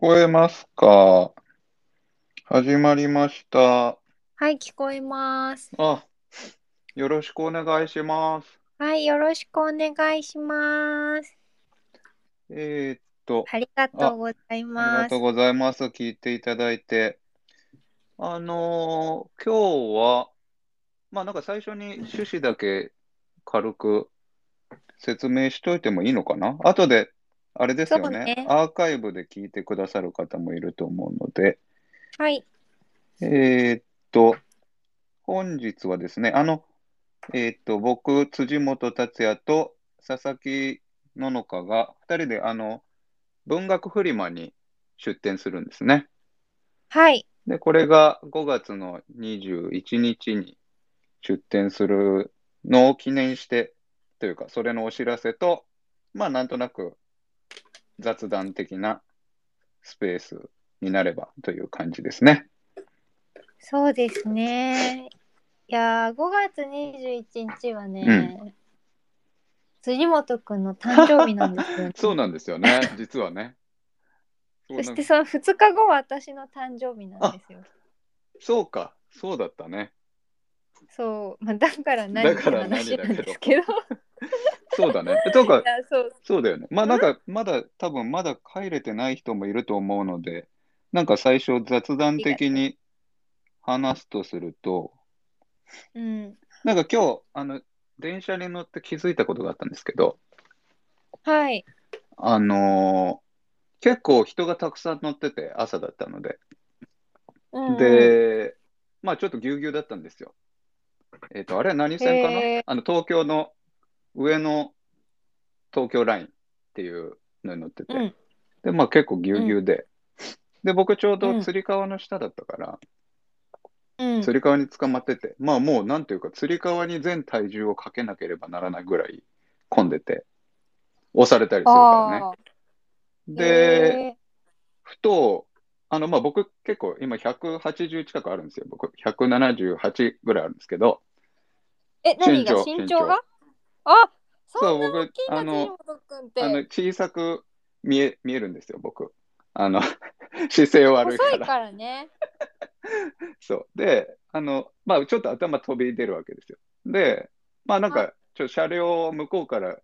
こえますか？始まりました。はい、聞こえます。あ、よろしくお願いします。はい、よろしくお願いします。えーっと、ありがとうございありますがとう。ございます。聞いていただいて。あのー今日は、まあなんか最初に趣旨だけ軽く説明しといてもいいのかな？後で、あれですよね。ねアーカイブで聞いてくださる方もいると思うので、はい、えーっと、本日はですね、あの、えーっと、僕、辻元達也と佐々木ののかが、二人で、あの、文学フリマに出展するんですね。はい、で、これが5月の21日に出展するのを記念して、というか、それのお知らせと、まあ、なんとなく雑談的なスペースになればという感じですね。そうですね。いやー、5月21日はね、辻元くんの誕生日なんですよね。そうなんですよね、実はね。そしてその2日後は私の誕生日なんですよ。そうか、そうだったね。そう、まあ、だから何って話なんですけど。いそうだね。とか、や、そう、そうだよね。まあなんか、まだ、多分まだ帰れてない人もいると思うので、なんか最初雑談的に話すとすると、うん。なんか今日、あの、電車に乗って気づいたことがあったんですけど、はい、あのー結構人がたくさん乗ってて、朝だったので、うんうん、で、まあちょっとぎゅうぎゅうだったんですよ。えっと、あれは何線かな？あの、東京の上の東京ラインっていうのに乗ってて、うん。で、まあ結構ぎゅうぎゅうで、で、僕ちょうどうん。つり革の下だったから、うん、つり革に捕まってて、まあもうなんていうか、つり革に全体重をかけなければならないぐらい混んでて、押されたりするからね。で、へふと、あの、まあ、僕結構今180近くあるんですよ。僕178ぐらいあるんですけど、ーえ、何が？身長が？あそそんなう僕大きいんだ、あのって。あの小さく見え、見えるんですよ、僕。あの、姿勢悪いかいからね。そう。で、あの、まあ、ちょっと頭飛び出るわけですよ。で、まあ、なんはか、ちょっと車両を向こうから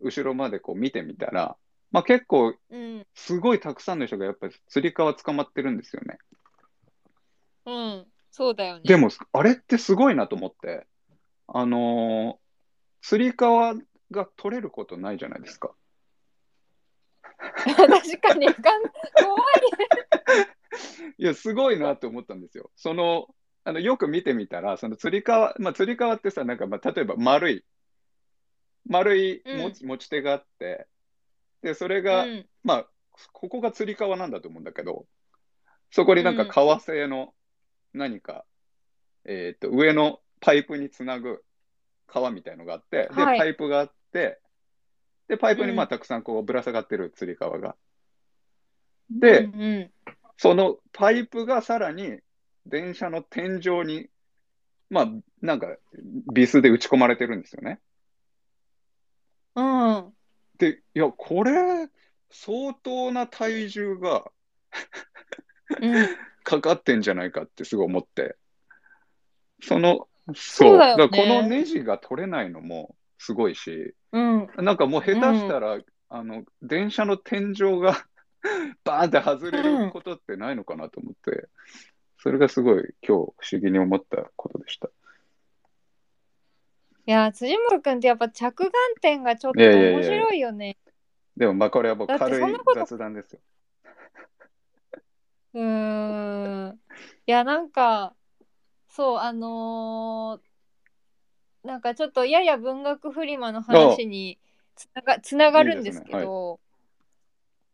後ろまでこう見てみたら、まあ、結構うん。すごいたくさんの人がやっぱりつり革捕まってるんですよね。うん。そうだよね。でも、あれってすごいなと思って、あのー、つり革が取れることないじゃないですか。確かに、怖い。いや、すごいなと思ったんですよ。その、あのよく見てみたら、そのつり革、まあ、つり革ってさ、なんか、まあ、例えば丸い、丸い持ち,、持ち手があって、で、それが、うん。まあ、ここがつり革なんだと思うんだけど、そこになんかうん革製の何か、えーっと、上のパイプにつなぐ革みたいのがあって、で、はいパイプがあって、で、パイプにまあうんたくさんこうぶら下がってるつり革が。で、うんうんそのパイプがさらに電車の天井に、まあ、なんかビスで打ち込まれてるんですよね。うん。で、いや、これ、相当な体重がうん。かかってんじゃないかってすごい思って。その、そう。だよねこのネジが取れないのもすごいし、うん。なんかもう下手したら、あの、電車の天井が バーンって外れることってないのかなと思って、それがすごい今日不思議に思ったことでした。いや、辻本くんってやっぱ着眼点がちょっといやいやいや面白いよね。でもまあこれはもうだって軽い雑談ですよ。うーん。いや、なんか、そう、あのーなんかちょっとやや文学フリマの話につながつながるんですけいいですど、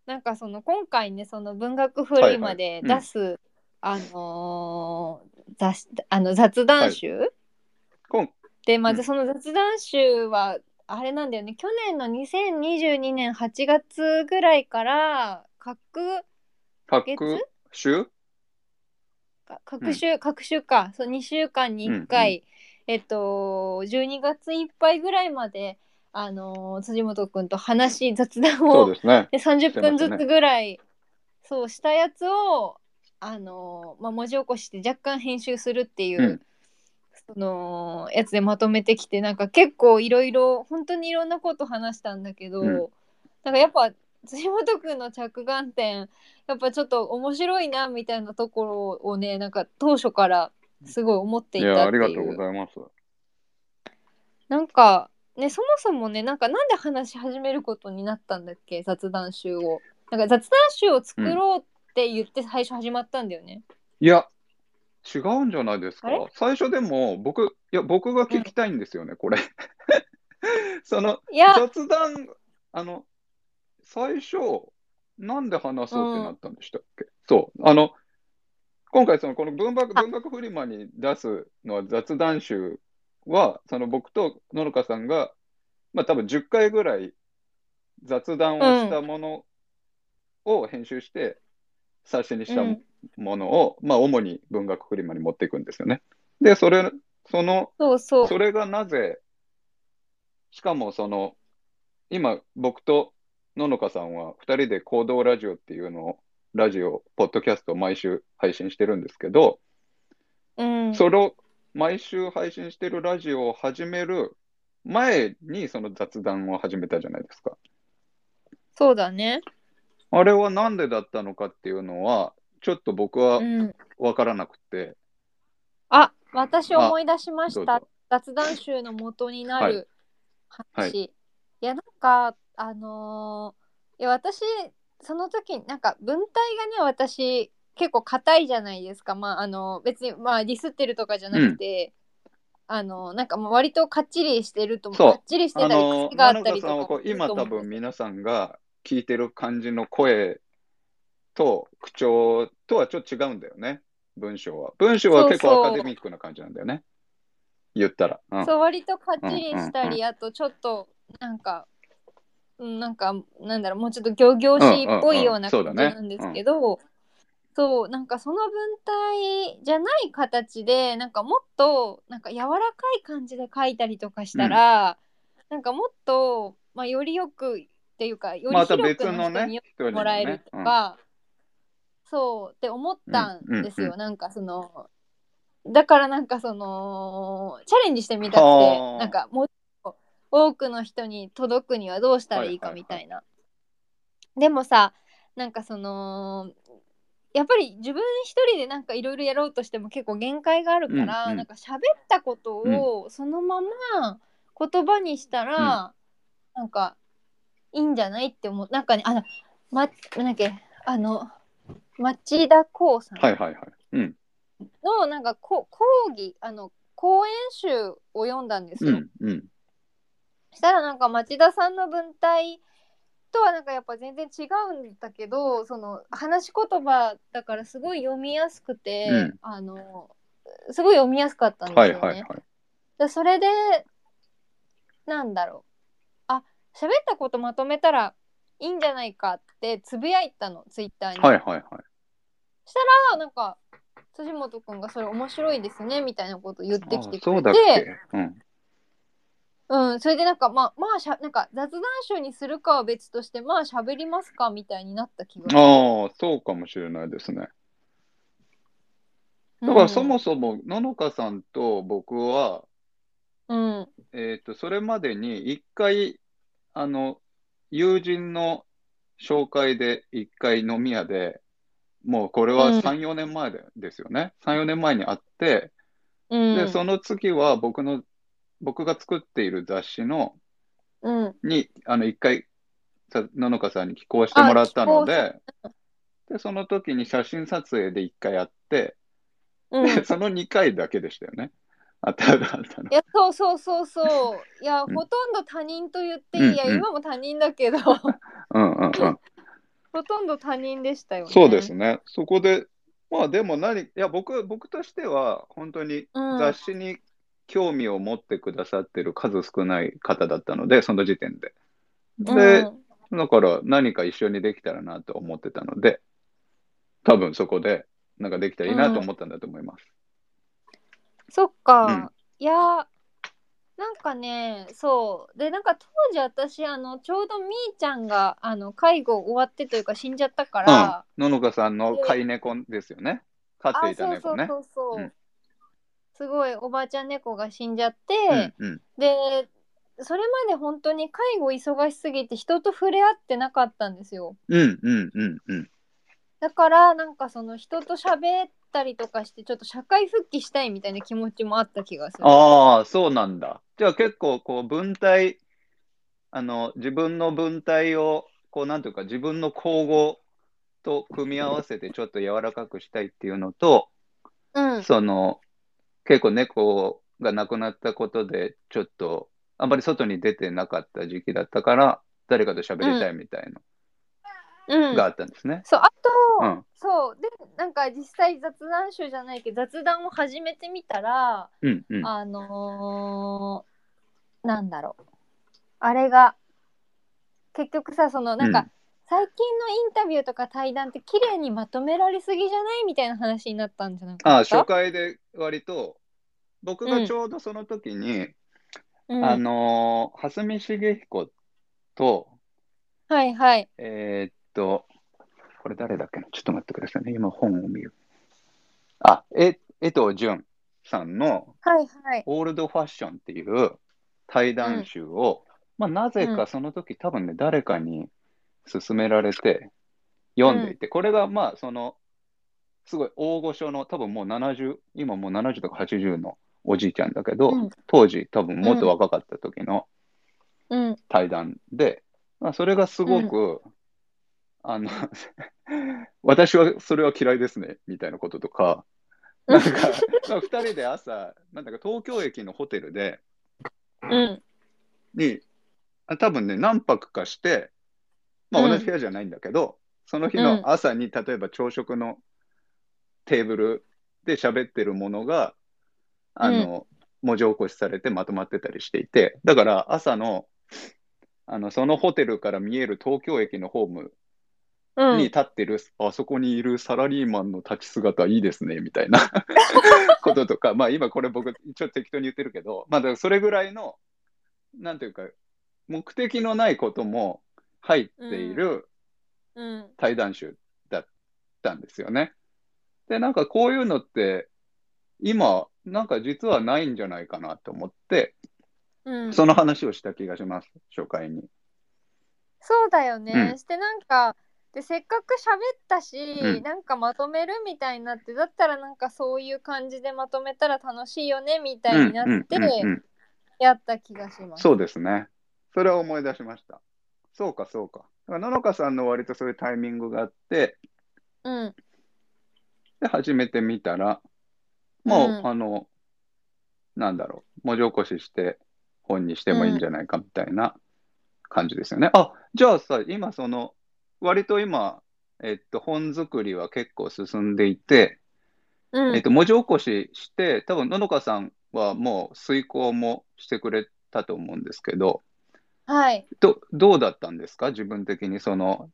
なんかその今回ね、その文学フリマで出す、あのー雑誌あの雑談集、こんで、まずうん。その雑談集は、あれなんだよね、去年の2022年8月ぐらいから、各各月？週か各週、各週かそう2週間に1回、えっと12月いっぱいぐらいまであのー辻元くんと話雑談そうをですね。で30分ずつぐらいそうしたやつをあのーまあ、文字起こしして若干編集するっていう、うん。そのやつでまとめてきてなんか結構いろいろ本当にいろんなこと話したんだけど、うん。なんかやっぱ辻本くんの着眼点やっぱちょっと面白いなみたいなところをねなんか当初からすごい思っていいや、たっていありがとうごう。ざいます。なんかねそもそもねなんかなんで話し始めることになったんだっけ？雑談集を。なんか雑談集を作ろうって言って最初始まったんだよね。いや、違うんじゃないですか。最初でも、僕、いや、僕が聞きたいんですよね、これ。その、いや雑談、あの、最初、なんで話そうってなったんでしたっけ、そう、あの、今回、その、この文学、あ文学フリマに出すのは雑談集は、その僕と野々花さんが、まあ多分10回ぐらい雑談をしたものを編集して、冊子にしたうんものを、まあ主に文学フリマに持っていくんですよね。で、それ、その、そうそう。それがなぜ、しかもその、今、僕と野々花さんは2人で行動ラジオっていうのを、ラジオ、ポッドキャストを毎週配信してるんですけど、うん、それを毎週配信してるラジオを始める前にその雑談を始めたじゃないですか。そうだね。あれはなんでだったのかっていうのは、ちょっと僕はうん。分からなくて、あ、私思い出しました。雑談集の元になる話。はいい、や、なんか、あのーいや、私、その時、なんか、文体がね、私、結構硬いじゃないですか。まあ、あの、別に、まあ、ディスってるとかじゃなくて、あの、なんかもう割とかっちりしてるとかっちりしてたり、癖があったりとかさんはこう今多分皆さんが聞いてる感じの声と口調とはちょっと違うんだよね、文章は。文章は結構アカデミックな感じなんだよね。言ったら。うんそう割とかっちりしたり、うんうんあとちょっとなんか、うん、なんかなんだろうもうちょっと仰々しいっぽいようなうんうんうん感じなんですけど、そうなんかその文体じゃない形でなんかもっとなんか柔らかい感じで書いたりとかしたら、なんかもっと、まあ、よりよくっていうかより広く別の人に、人にもらえるとか、そうって思ったんですよ、うんうんなんかそのだからなんかそのチャレンジしてみたくてはあ。なんかも多くの人に届くにはどうしたらいいかみたいな、でもさなんかそのやっぱり自分一人でなんかいろいろやろうとしても結構限界があるから、うんうんなんか喋ったことをそのまま言葉にしたら、なんかいいんじゃないって思うなんかねあの、ま、なんだっけあの町田光さんはいはいはい。うん。のなんかこ講義あの講演集を読んだんですよ。うん。うん。したらなんか町田さんの文体とはなんかやっぱ全然違うんだけどその話し言葉だからすごい読みやすくて、うんあのすごい読みやすかったんですよね。はいはいはい。でそれでなんだろうあ喋ったことまとめたらいいんじゃないかってつぶやいたのツイッターに。はいはいはい。あなんか辻本くんがそれ面白いですねみたいなこと言ってきてくれあそうだってけ？うん。うん、それでなんかまあまあしゃなんか雑談集にするかは別としてまあ喋りますかみたいになった気がする。ああ、そうかもしれないですね。だからそもそも野々花さんと僕は、うん、うんえっと、それまでに一回、あの、友人の紹介で一回飲み屋で、もうこれはうん3、4年前でですよね。3、4年前に会って、うんで、その次は僕の、僕が作っている雑誌の、うんに、あの、一回、さ野々花さんに寄稿してもらったのあで、で、その時に写真撮影で一回やって、うん、いで、その2回だけでしたよね。あったあったの。やそうそうそうそういや、うんほとんど他人と言っていい、うんいやうん今も他人だけど うんうんうん。ほとんど他人でしたよね。そうですね。そこで、まあでも何、いや、僕、僕としては、本当にうん雑誌に興味を持ってくださってる数少ない方だったので、その時点で。で、うんだから何か一緒にできたらなと思ってたので、多分そこで、なんかできたらいいなと思ったんだと思います。そっか、うんいやなんなんかねそうでなんか当時私あのちょうどみーちゃんがあの介護終わってというか死んじゃったかうんら、。ののかさんの飼い猫ですよね。飼っていたあそうそう猫ね。そうそう、うんすごいおばあちゃん猫が死んじゃって、うんうん。でそれまで本当に介護忙しすぎて人と触れ合ってなかったんですようんうんうんうん。だからなんかその人と喋ったりとかしてちょっと社会復帰したいみたいな気持ちもあった気がするああ、そうなんだ。じゃあ結構こう文体、あの、自分の文体を、こうなんていうか自分の口語と組み合わせてちょっと柔らかくしたいっていうのと、うんその、結構猫が亡くなったことで、ちょっと、あんまり外に出てなかった時期だったから、誰かと喋りたいみたいうん。のがあったんですね。そうあと、うん。そう。でなんか実際雑談集じゃないけど雑談を始めてみたら、うんうん。あのーなんだろう。あれが結局さそのなんか、うん最近のインタビューとか対談って綺麗にまとめられすぎじゃないみたいな話になったんじゃなかああ、った？初回で割と、僕がちょうどその時に、うん。あのー、蓮見茂彦と、はいはい。えーっと、これ誰だっけな？ちょっと待ってくださいね。今本を見る。あ、え、江藤淳さんのはいはい。オールドファッションっていう対談集を、まあ、なぜかその時、多分ね、誰かに勧められて読んでいて、これがまあ、その、すごい大御所の、多分もう70、今もう70とか80のおじいちゃんだけど、うん。当時多分もっと若かった時のうん。対談で、まあ、それがすごく、あの、私はそれは嫌いですね、みたいなこととか、なんか、まあ二人で朝、なんだか東京駅のホテルで、うん。に、あ多分ね、何泊かして、まあうん。同じ部屋じゃないんだけど、その日うん。の朝に、例えば朝食のテーブルで喋ってるものが、あの、文字起こしされてまとまってたりしていて、だから朝の、あの、そのホテルから見える東京駅のホームうん。に立ってる、あそこにいるサラリーマンの立ち姿いいですね、みたいな こととか、まあ今これ僕一応適当に言ってるけど、まあだからそれぐらいの、なんていうか、目的のないことも入っているうん対談集だったんですよね。で、なんかこういうのって、今、なんか実はないんじゃないかなと思って、うんその話をした気がします、初回に。そうだよね、うんしてなんかでせっかく喋ったし、うんなんかまとめるみたいになってだったらなんかそういう感じでまとめたら楽しいよねみたいになってやった気がします。そうですね。それは思い出しました。そうか、そうか。だから、ののかさんの割とそういうタイミングがあって、うんで、始めてみたら、もう、うんあの、なんだろう、文字起こしして本にしてもいいんじゃないかみたいな感じですよね。あ、じゃあさ、今その、割と今、えっと、本作りは結構進んでいて、うんえっと、文字起こしして、多分ののかさんはもう遂行もしてくれたと思うんですけど、はい。どどうだったんですか？自分的にその、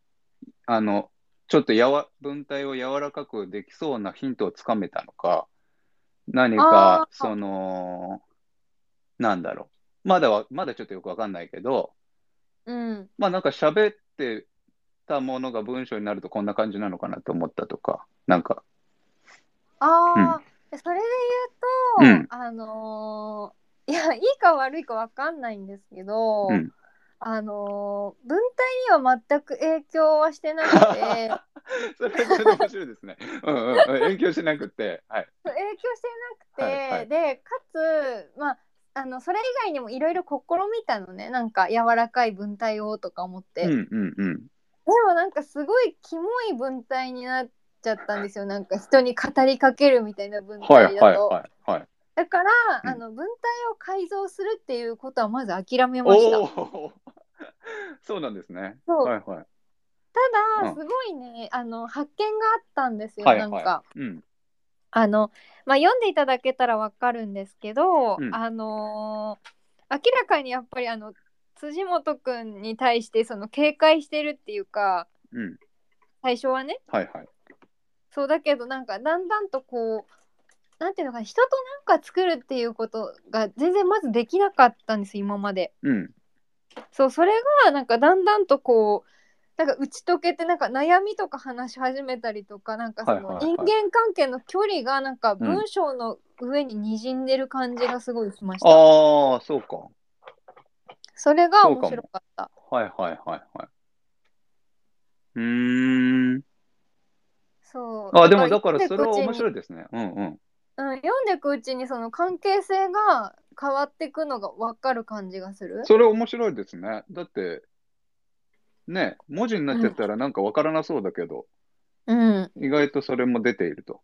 あの、ちょっとやわ文体を柔らかくできそうなヒントをつかめたのか、何あか、ー。その、なんだろう。まだは、まだちょっとよくわかんないけど、うん。まあなんか喋ってたものが文章になるとこんな感じなのかなと思ったとか、なんか、ああ、それで言うと、うん。あのーいやいいか悪いかわかんないんですけど、うんあのー文体には全く影響はしてなくて。それそれで面白いですね。うんうんうん、影響しなくて、はい。影響してなくて、はいはい。でかつまああのそれ以外にもいろいろ試みたのね。なんか柔らかい文体をとか思って、うんでうんうん。もなんかすごいキモい文体になっちゃったんですよ。なんか人に語りかけるみたいな文はい体だと、はいはいはい。だから、うん。あの文体を改造するっていうことはまず諦めました。おお、そうなんですね。はいはい。たうんだすごいねあの発見があったんですよ、はいなんか、はい。うん。あの、まあ、読んでいただけたらわかるんですけど、うんあのー明らかにやっぱりあの辻元くんに対してその警戒してるっていうかうん。最初はねはいはい。そうだけどなんかだんだんとこうなんていうのかな人となんか作るっていうことが全然まずできなかったんです今まで。うん。そうそれがなんかだんだんとこうなんか打ち解けてなんか悩みとか話し始めたりとかなんかその人間関係の距離がなんかうん文章の上に滲んでる感じがすごいしました。ああ、そうか。それが面白かった。はいはいはいはい。うーん。そう。あ、でもだからそれは面い。白いですね。うんうん。うん、読んでいくうちにその関係性が変わっていくのが分かる感じがする？それ面白いですね。だって、ね、文字になっちゃったらなんかわからなそうだけど、うん。意外とそれも出ていると。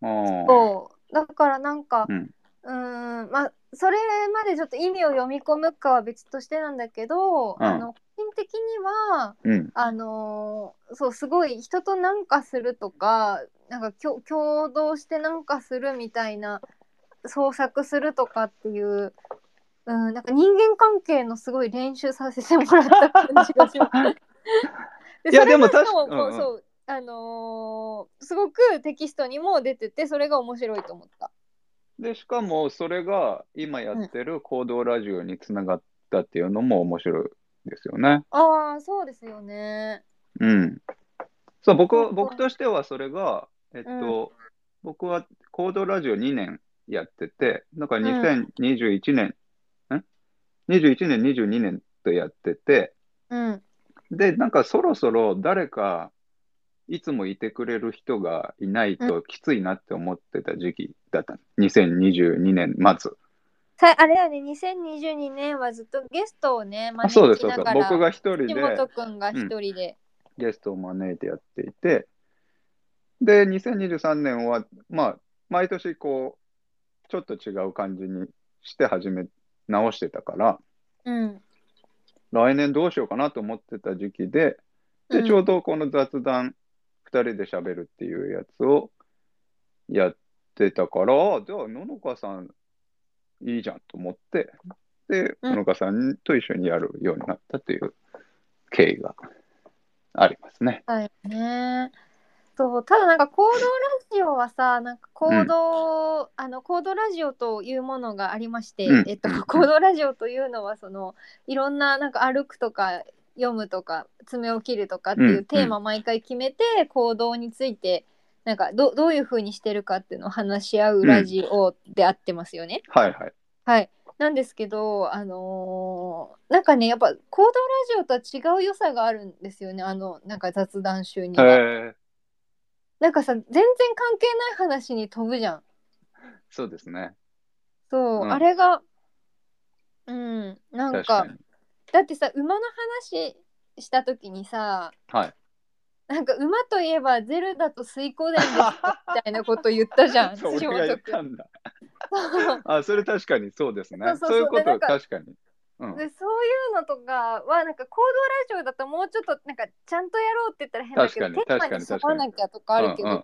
そう。だからなんか、うん。うーんまあそれまでちょっと意味を読み込むかは別としてなんだけど、うんあの個人的にはうん。あのーそうすごい人となんかするとかなんか共共同してなんかするみたいな創作するとかっていう、うん、なんか人間関係のすごい練習させてもらった感じがします。いやでも確かうんうんそうあのーすごくテキストにも出ててそれが面白いと思った。で、しかもそれが今やってる行動ラジオにつながったっていうのも面白いですよね。ああそうですよね。うん。そう、僕僕としてはそれが、えっと、僕は行動ラジオ2年やってて、だから2021年、ん ?21 年、22年とやってて、うんで、なんかそろそろ誰か、いつもいてくれる人がいないときついなって思ってた時期だった。2022年末。さあれだよね2022年はずっとゲストをねあそうです、招きながらそうです。僕が一人岸で本くんが一人で。ゲストを招いてやっていて、で、2023年は、まあ、毎年こう、ちょっと違う感じにして始め、直してたから、うん。来年どうしようかなと思ってた時期で、で、ちょうどこの雑談、2人で喋るっていうやつをやってたから、じゃあ、ののかさんいいじゃんと思って、で、うんののかさんと一緒にやるようになったという経緯がありますね。だよね。そうただなんか行動ラジオはさなんか行動、あの行動ラジオというものがありまして、うんえっとうん行動ラジオというのはそのいろんななんか歩くとか読むとか爪を切るとかっていうテーマ毎回決めて、行動についてなんかどどういうふうにしてるかっていうのを話し合うラジオであってますよね。はいはい。はい。なんですけど、あのーなんかね、やっぱ行動ラジオとは違う良さがあるんですよね、あの、なんか雑談集には。なんかさ、全然関係ない話に飛ぶじゃん。そうですね。そう、うんあれが、うん、なんか、確かに。だってさ、馬の話した時にさ、はい。なんか馬といえばゼルダと水光伝ですみたいなこと言ったじゃん、そう、辻俺が言。ったんだ。あ、それ確かにそうですね。そうそうそうそういうことでなんか確かに。うん。でそういうのとかはなんか行動ラジオだともうちょっとなんかちゃんとやろうって言ったら変だけどテーマに沿わなきゃとかあるけど、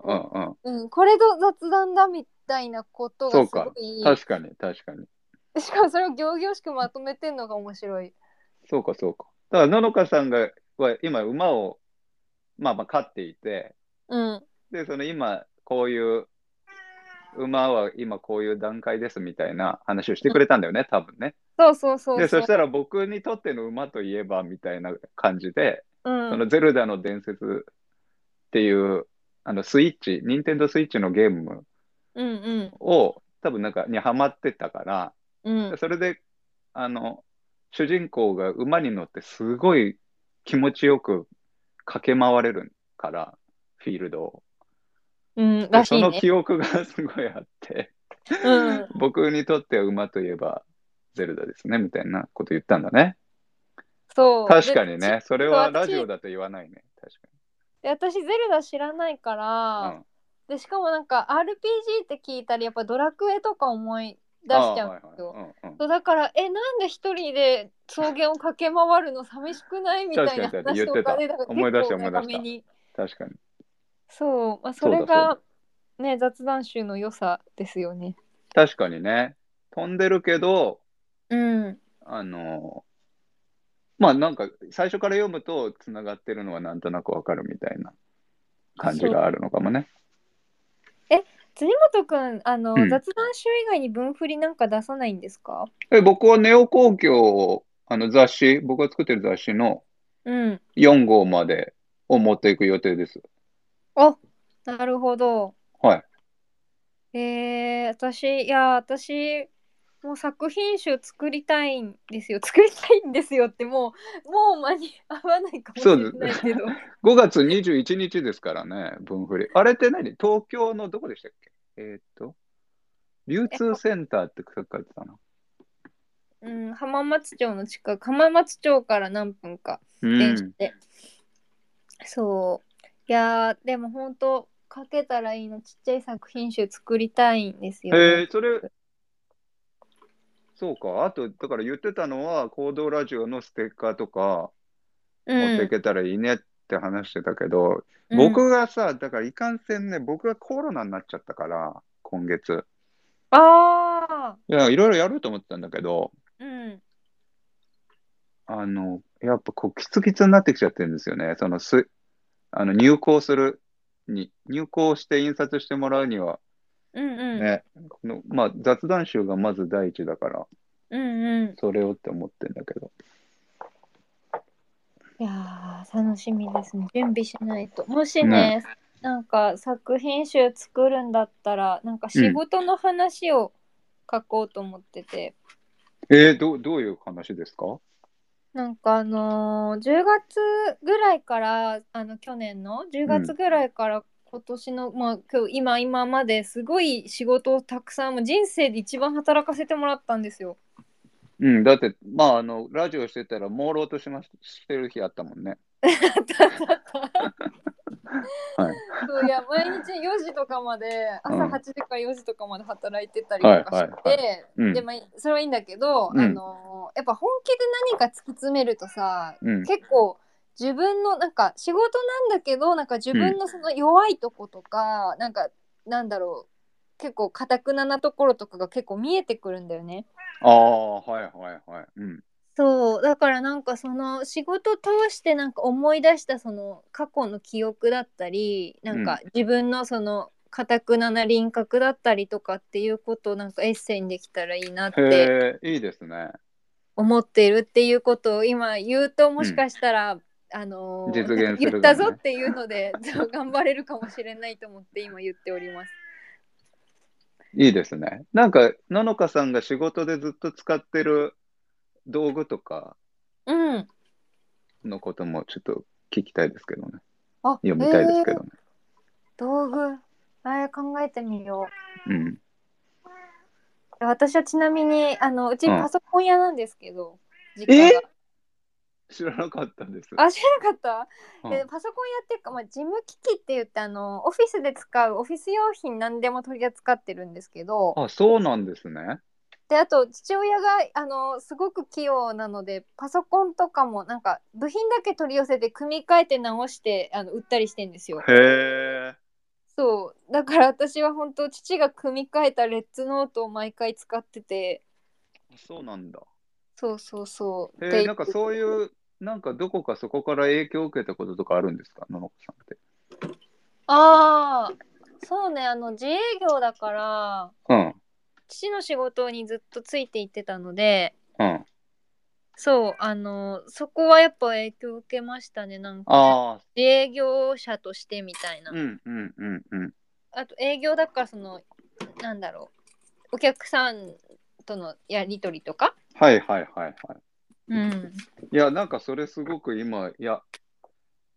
これぞ雑談だみたいなことがすそうかごい確かに、確かに。しかもそれを行々しくまとめてんのが面白い。そうか、そうか。だから、ののかさんが、は今、馬を、まあまあ、飼っていて、うんで、その今、こういう、馬は今こういう段階ですみたいな話をしてくれたんだよね、多分ね。そうそうそうで、そ。したら僕にとっての馬といえばみたいな感じで、うんそのゼルダの伝説っていう、あのスイッチ、任天堂スイッチのゲームうんうんを多分なんかにハマってたから、うんそれで、あの、主人公が馬に乗ってすごい気持ちよく駆け回れるから、フィールドを。うんでそのらしいね。記憶がすごいあって、うん。僕にとっては馬といえばゼルダですね、みたいなこと言ったんだね。そう。確かにね、それは私ラジオだと言わないね。確で私ゼルダ知らないから、かに。でしかもなんか RPG って聞いたらやっぱドラクエとか思い出しちゃうんでだからえなんで一人で草原を駆け回るの寂しくない？みたいな話とかでだから思い出した思いに。確かに。そう、まあ、それがね雑談集の良さですよね。確かにね。飛んでるけど、うんあの、まあなんか最初から読むとつながってるのはなんとなくわかるみたいな感じがあるのかもね。辻本くん、あの、うん雑談集以外に文振りなんか出さないんですか？え僕はネオ公共、あの雑誌、僕が作ってる雑誌のうん。4号までを持っていく予定です。あ、なるほど。はい。えー、私、いや、私、もう作品集作りたいんですよ。作りたいんですよって、もう、もう間に合わないかもしれないけど。5 月21日ですからね、文振り。あれって何？東京のどこでしたっけ？えーっと、流通センターって書かれてたな。うん、浜松町の近く、浜松町から何分かうん。電車で。そう。いやー、でも本当書けたらいいの。ちっちゃい作品集作りたいんですよ、ね。えー、それ、そうか。あと、だから言ってたのは、行動ラジオのステッカーとか持っていけたらいいねって話してたけど、うん、僕がさ、だからいかんせんね、僕がコロナになっちゃったから、今月。ああ、いや、いろいろやると思ってたんだけど、うん。あの、やっぱこう、キツキツになってきちゃってるんですよね。そのす、あの、入稿するに、入稿して印刷してもらうには、うんうん。ね、まあ、雑談集がまず第一だから、うんうん。それをって思ってんだけど。いやー、楽しみですね。準備しないと。もしね、なんか作品集作るんだったら、なんか仕事の話を書こうと思ってて。えー、どう、どういう話ですか？なんかあのー10月ぐらいからあの去年の10月ぐらいから今年の、まあ今日今今まですごい仕事をたくさんもう人生で一番働かせてもらったんですよ。うん、だって、まあ、あの、ラジオしてたら、朦朧としましてる日あったもんね。はい。そういや毎日4時とかまで朝うん8時から4時とかまで働いてたりとかして、はいはいはうんでまあそれはいいんだけど、うんあのーやっぱ本気で何か突き詰めるとさ、うん結構自分のなんか仕事なんだけどなんか自分のその弱いとことか、なんかなんだろう結構かたくななところとかが結構見えてくるんだよね。ああ、はいはいはい。うん。そうだからなんかその仕事通してなんか思い出したその過去の記憶だったりなんか自分のそのかたくなな輪郭だったりとかっていうことをなんかエッセイにできたらいいなってへえ、いいですね。思っているっていうことを今言うともしかしたら、あのー実現する 言ったぞっていうので そう頑張れるかもしれないと思って今言っております。いいですね。なんか、ののかさんが仕事でずっと使ってる道具とかうん。のこともちょっと聞きたいですけどね。あ読みたいですけえーどね。道具えー考えてみよう。うん。私はちなみにあのうちうんパソコン屋なんですけど、実家が。知らなかったです。あ知らなかった、うんえパソコン屋っていうか、まあ、事務機器って言ってあのオフィスで使うオフィス用品何でも取り扱ってるんですけどあ、そうなんですね。であと父親があのすごく器用なのでパソコンとかもなんか部品だけ取り寄せて組み替えて直してあの売ったりしてんですよ。へえ。そうだから私は本当父が組み替えたレッツノートを毎回使っててそうなんだ。そうそうそう。へえ、でなんかそういう、なんかどこかそこから影響を受けたこととかあるんですか、ののかさんって。ああそうねあの自営業だからうん。父の仕事にずっとついていってたのでうん。そうあのそこはやっぱ影響を受けましたね。なんかああ、自営業者としてみたいな、うんうんうんうん。あと営業だからそのなんだろう。お客さんとのやり取りとか？はいはいはいはい。うん。いや、なんかそれすごく今、いや、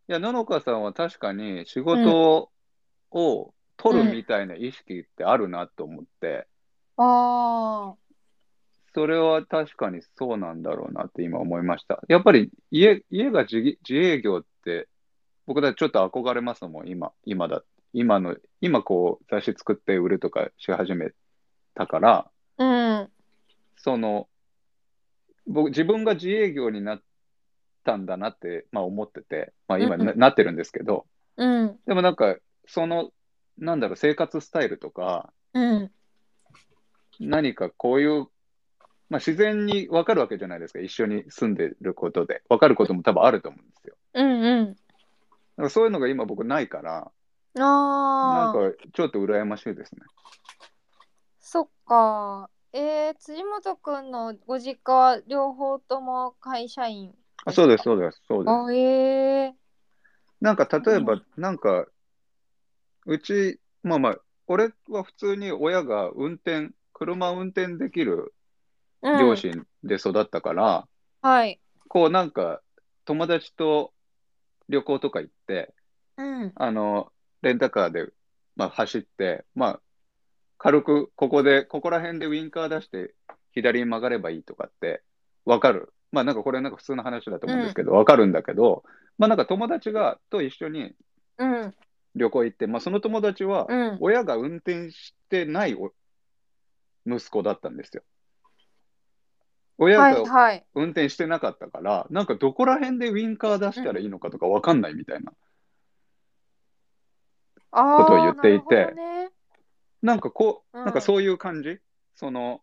いや、ののかさんは確かに仕事を取るみたいな意識ってあるなと思って、ああそれは確かにそうなんだろうなって今思いました。やっぱり家家が自自営業って、僕だちょっと憧れますもん、今、今だ。今の、今こう雑誌作って売るとかし始めたから、うん。その、僕、自分が自営業になったんだなって、まあ思ってて、まあ今な,、うなってるんですけど、うん。でもなんか、その、なんだろう、生活スタイルとか、うん何かこういう、まあ自然にわかるわけじゃないですか、一緒に住んでることで。わかることも多分あると思うんですよ。うんうんだからそういうのが今僕ないから、ああ、なんかちょっと羨ましいですね。そっか。えー、辻元くんのご実家は両方とも会社員あそうです、そうです、そうです。あ、えー、なんか例えばう、なんか、うち、まあまあ、俺は普通に親が運転、車運転できるうん、両親で育ったから、はい。こうなんか友達と旅行とか行って、うん。あの、レンタカーで、まあ、走って、まあ、軽くここで、ここら辺でウインカー出して左に曲がればいいとかってわかる。まあなんかこれなんか普通の話だと思うんですけど、わかるんだけど、まあなんか友達がと一緒にうん。旅行行って、まあその友達はうん。親が運転してないお息子だったんですよ。親はい。がはい。運転してなかったから、なんかどこら辺でウインカー出したらいいのかとかわかんないみたいな。あことを言っていてねなんかこう、うんなんかそういう感じ？その、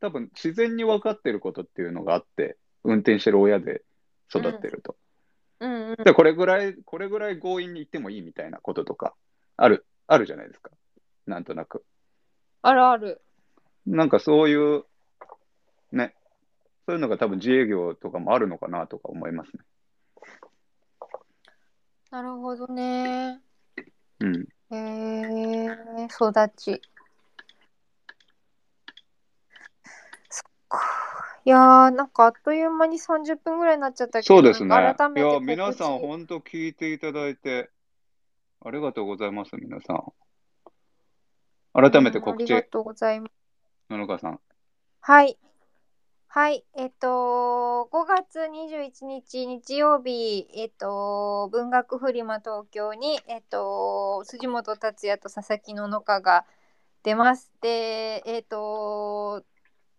多分自然に分かってることっていうのがあって、運転してる親で育ってると。うんうん。で、これぐらい、これぐらい強引に言ってもいいみたいなこととか、ある、あるじゃないですか。なんとなく。あるある。なんかそういう、ね、そういうのが多分自営業とかもあるのかなとか思いますね。なるほどね。うん。へえー、育ち。そっか。いやー、なんかあっという間に30分ぐらいになっちゃったけど、そうですね。改めていや、皆さん本当聞いていただいて、ありがとうございます、皆さん。改めて告知うんありが、とうございます。野中さん。はい。はい。えっと、5月21日日曜日、えっと、文学フリマ東京に、えっと、辻本達也と佐々木ののかが出ます。で、えっと、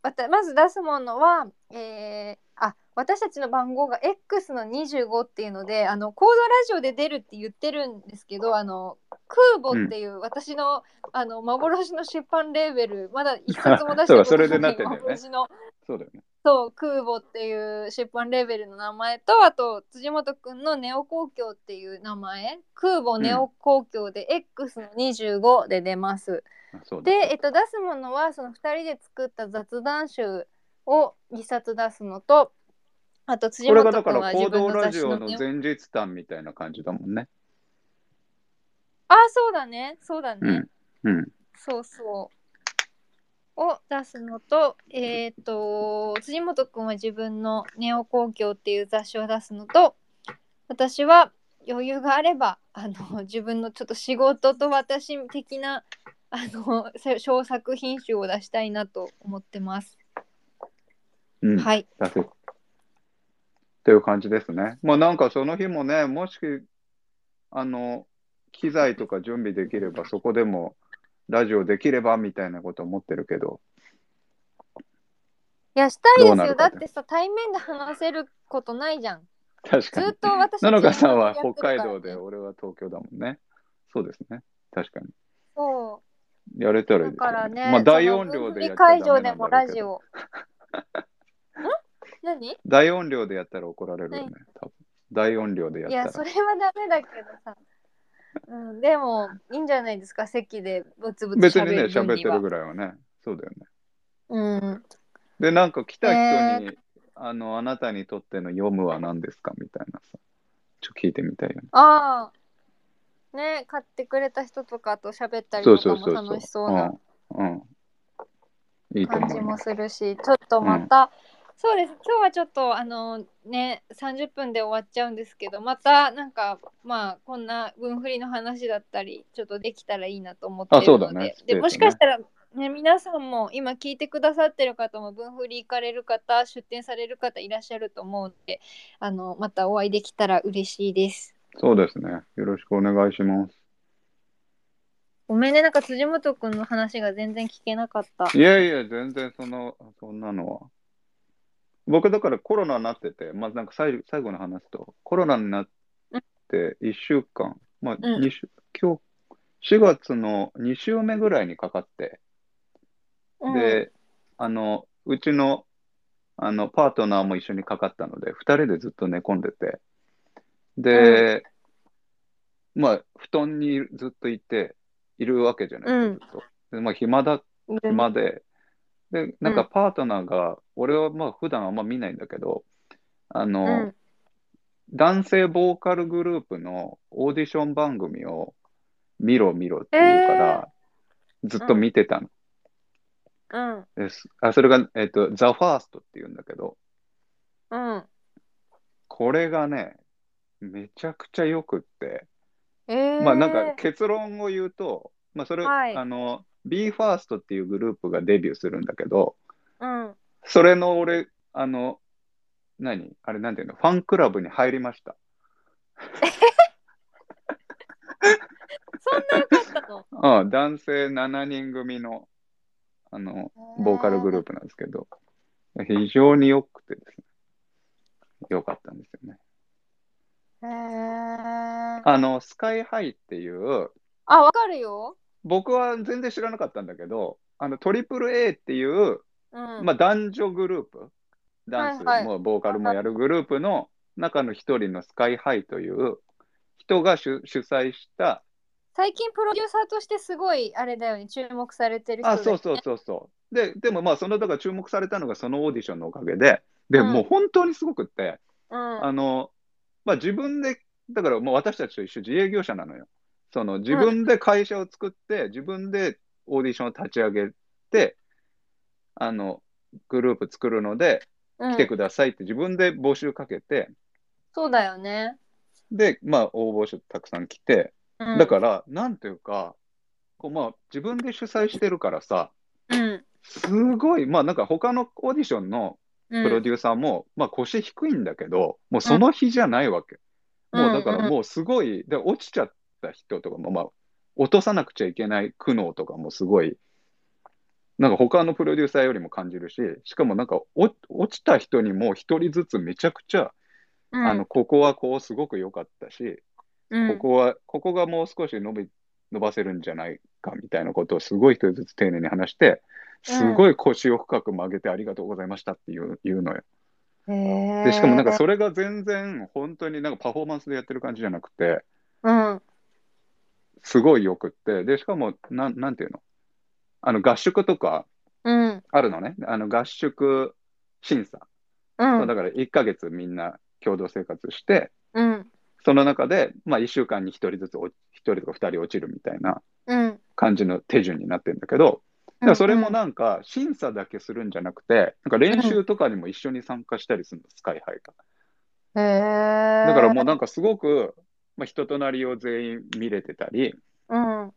またまず出すものは、えーあ私たちの番号が X の25っていうのであのコードラジオで出るって言ってるんですけどあの空母っていう私の,、あの幻の出版レーベルまだ一冊も出した そうことそれでなないってんだよね。そうだよね。そう空母っていう出版レーベルの名前とあと辻本くんのネオ公共っていう名前。空母ネオ公共で X の25で出ます。うだで、えっと、出すものはその2人で作った雑談集を2冊出すのとあと辻これがだから行自分の動ラジオの前日談みたいな感じだもんね。あそうだねそうだね、うん。うん。そうそうを出すのとえっ、と辻本君は自分のネオ公共っていう雑誌を出すのと私は余裕があればあの自分のちょっと仕事と私的なあの小作品集を出したいなと思ってます。うん。はい。出せっていう感じですね。まあなんかその日もね、もし、あの、機材とか準備できれば、そこでもラジオできればみたいなこと思ってるけど、いやしたいですよだってさ対面で話せることないじゃん確かにずっ。と私 野中さんは北海道で、俺は東京だもんね。そうですね。確かに。そうやれたらいいだですよね。からね、まあ大音量でやっちゃダメ会場でもなんだろうけど。ラジオ。ん何？大音量でやったら怒られるよね。多分大音量でやったら。それはダメだけどさ。うん、でも、いいんじゃないですか、席でブツブツ別にね、喋ってるぐらいはね。そうだよね。うん。で、なんか来た人に、えあの、あなたにとっての読むは何ですかみたいなさ。ちょっと聞いてみたいよね。ああ。ね、買ってくれた人とかと喋ったりそうとかもそうそうそう。楽しそうなうん。うん。いいと感じも。するし、ちょっとまた、そうです、今日はちょっとあのね、30分で終わっちゃうんですけど、またなんか、まあ、こんな分振りの話だったり、ちょっとできたらいいなと思ってあそうるので、だねでもしかしたら、ね、皆さんも今聞いてくださってる方も分振り行かれる方、出店される方いらっしゃると思うので、あのまたお会いできたら嬉しいです。そうですね。よろしくお願いします。ごめんね、なんか辻本くんの話が全然聞けなかった。いやいや、全然その、そんなのは。僕だからコロナになってて、まずなんか最最後の話と、コロナになって1週間、まあ、今日、4月の2週目ぐらいにかかって、うん、で、あの、うちの、あの、パートナーも一緒にかかったので、2人でずっと寝込んでて、で、まあ、布団にずっといて、いるわけじゃないですか、ずっと。でまあ、暇だ、暇で、で、なんかパートナーが、俺はまあ、普段あんま見ないんだけど、あの、うん。男性ボーカルグループのオーディション番組を見ろ見ろって言うから、ずっと見てたの。うん。です。あそれが、えっと、ザ・ファーストっていうんだけど、うん。これがね、めちゃくちゃよくって、えー、まあなんか結論を言うと、まあそれ、はい。あの、b ファーストっていうグループがデビューするんだけど、うん。それの俺、あの、何？あれなんていうの？ファンクラブに入りました。そんなよかったの？うん、男性7人組の、あの、ボーカルグループなんですけど、非常に良くてですね、良かったんですよね。へー。あの、スカイハイっていう、あわかるよ僕は全然知らなかったんだけど、あの、トリプル A っていう、うん。まあ、男女グループ、ダンスもボーカルもやるグループの中の一人のスカイハイという人が主主催した、最近プロデューサーとしてすごいあれだよね注目されてる人だあ、そうそうそうそう。で、でもまあ、その、だから注目されたのがそのオーディションのおかげで、で、うん。もう本当にすごくって、うん。あの、まあ、自分で、だからもう私たちと一緒自営業者なのよ。その自分で会社を作って、自分でオーディションを立ち上げて、あの、グループ作るので、うん。来てくださいって自分で募集かけて、そうだよね、で、まあ、応募者たくさん来て、うん、だから、なんていうか、こうまあ、自分で主催してるからさ、うん。すごい、まあ、なんか他のオーディションのうん。プロデューサーも、まあ、腰低いんだけど、もうその日じゃないわけ。もうだからもうすごい、で落ちちゃった人とかも、まあ、落とさなくちゃいけない苦悩とかもすごい、なんか他のプロデューサーよりも感じるし、しかもなんかお落ちた人にも一人ずつめちゃくちゃ、うん。あの、ここはこうすごく良かったし、うん。ここは、ここがもう少し伸び、伸ばせるんじゃないかみたいなことをすごい一人ずつ丁寧に話して、すごい腰を深く曲げてありがとうございましたっていう言うのよ。で、しかもなんかそれが全然本当になんかパフォーマンスでやってる感じじゃなくて、うんすごいよくって、で、しかも、なん、なんていうの？あの合宿とかうん。あるのね。あの合宿審査。うん。だから1ヶ月みんな共同生活して、うん。その中で、まあ1週間に1人ずつお、1人とか2人落ちるみたいなうん。感じの手順になってるんだけど、だからそれもなんか審査だけするんじゃなくて、なんか練習とかにも一緒に参加したりするの、スカイハイが。へえだからもうなんかすごく、まあ、人となりを全員見れてたり、うん。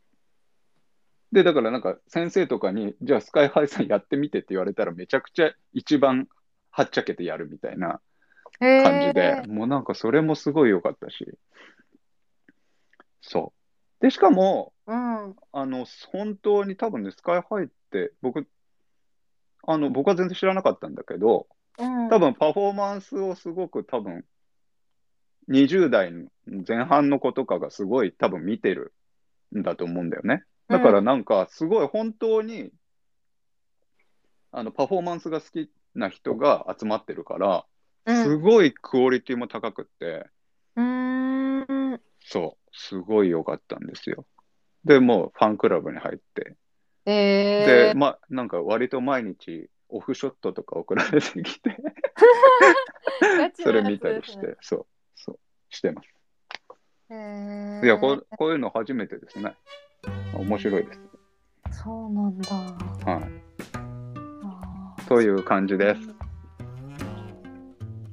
で、だからなんか先生とかに、じゃあスカイハイさんやってみてって言われたらめちゃくちゃ一番はっちゃけてやるみたいな感じで、もうなんかそれもすごい良かったし。そう。で、しかも、うん。あの、本当に多分ね、スカイハイって僕、あの、僕は全然知らなかったんだけど、うん。多分パフォーマンスをすごく多分、20代の前半の子とかがすごい多分見てるんだと思うんだよね。だからなんかすごい本当に、あのパフォーマンスが好きな人が集まってるから、うん。すごいクオリティも高くって、うーん。そう、すごい良かったんですよ。で、もうファンクラブに入って、で、へえま、なんか割と毎日オフショットとか送られてきて、それ見たりして。そう、してます。いやこう、こういうの初めてですね。面白いです。そうなんだはい。という感じです。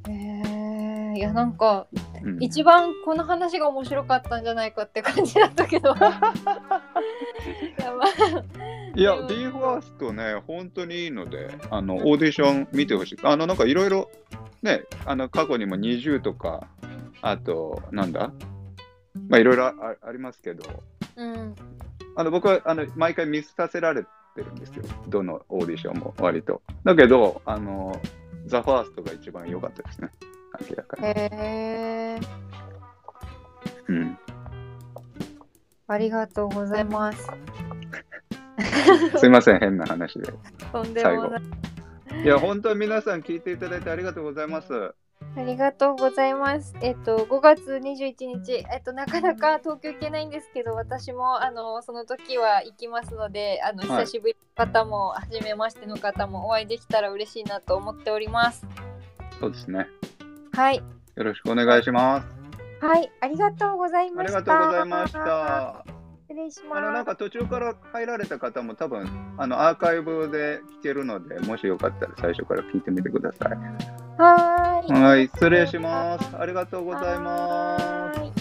へえいやなんかうん、一番この話が面白かったんじゃないかって感じだったけどい やまあいや、でも b ファーストね、本当にいいので、あの、オーディション見てほしい。あの、なんかいろいろ、ね、あの、過去にも20とか、あと、なんだ？まあ、いろいろあありますけど、うんあの、僕は、あの、毎回見させられてるんですよ。どのオーディションも、割と。だけど、あの、ザ・ファーストが一番良かったですね。明らかに。へえうん。ありがとうございます すいません、変な話で。とんでもないいや、本当に皆さん聞いていただいてありがとうございます。ありがとうございます。えっと5月21日、えっとなかなか東京行けないんですけど、私もあのその時は行きますので、あのはい久しぶりの方も初めましての方もお会いできたら嬉しいなと思っております。そうですね。はい、よろしくお願いします。はい、ありがとうございあました。りがとうございました。失礼しあのなんます。か途中から入られた方も多分あのアーカイブで聞けるので、もしよかったら最初から聞いてみてください。はーい。はい、失礼します。ありがとうございます。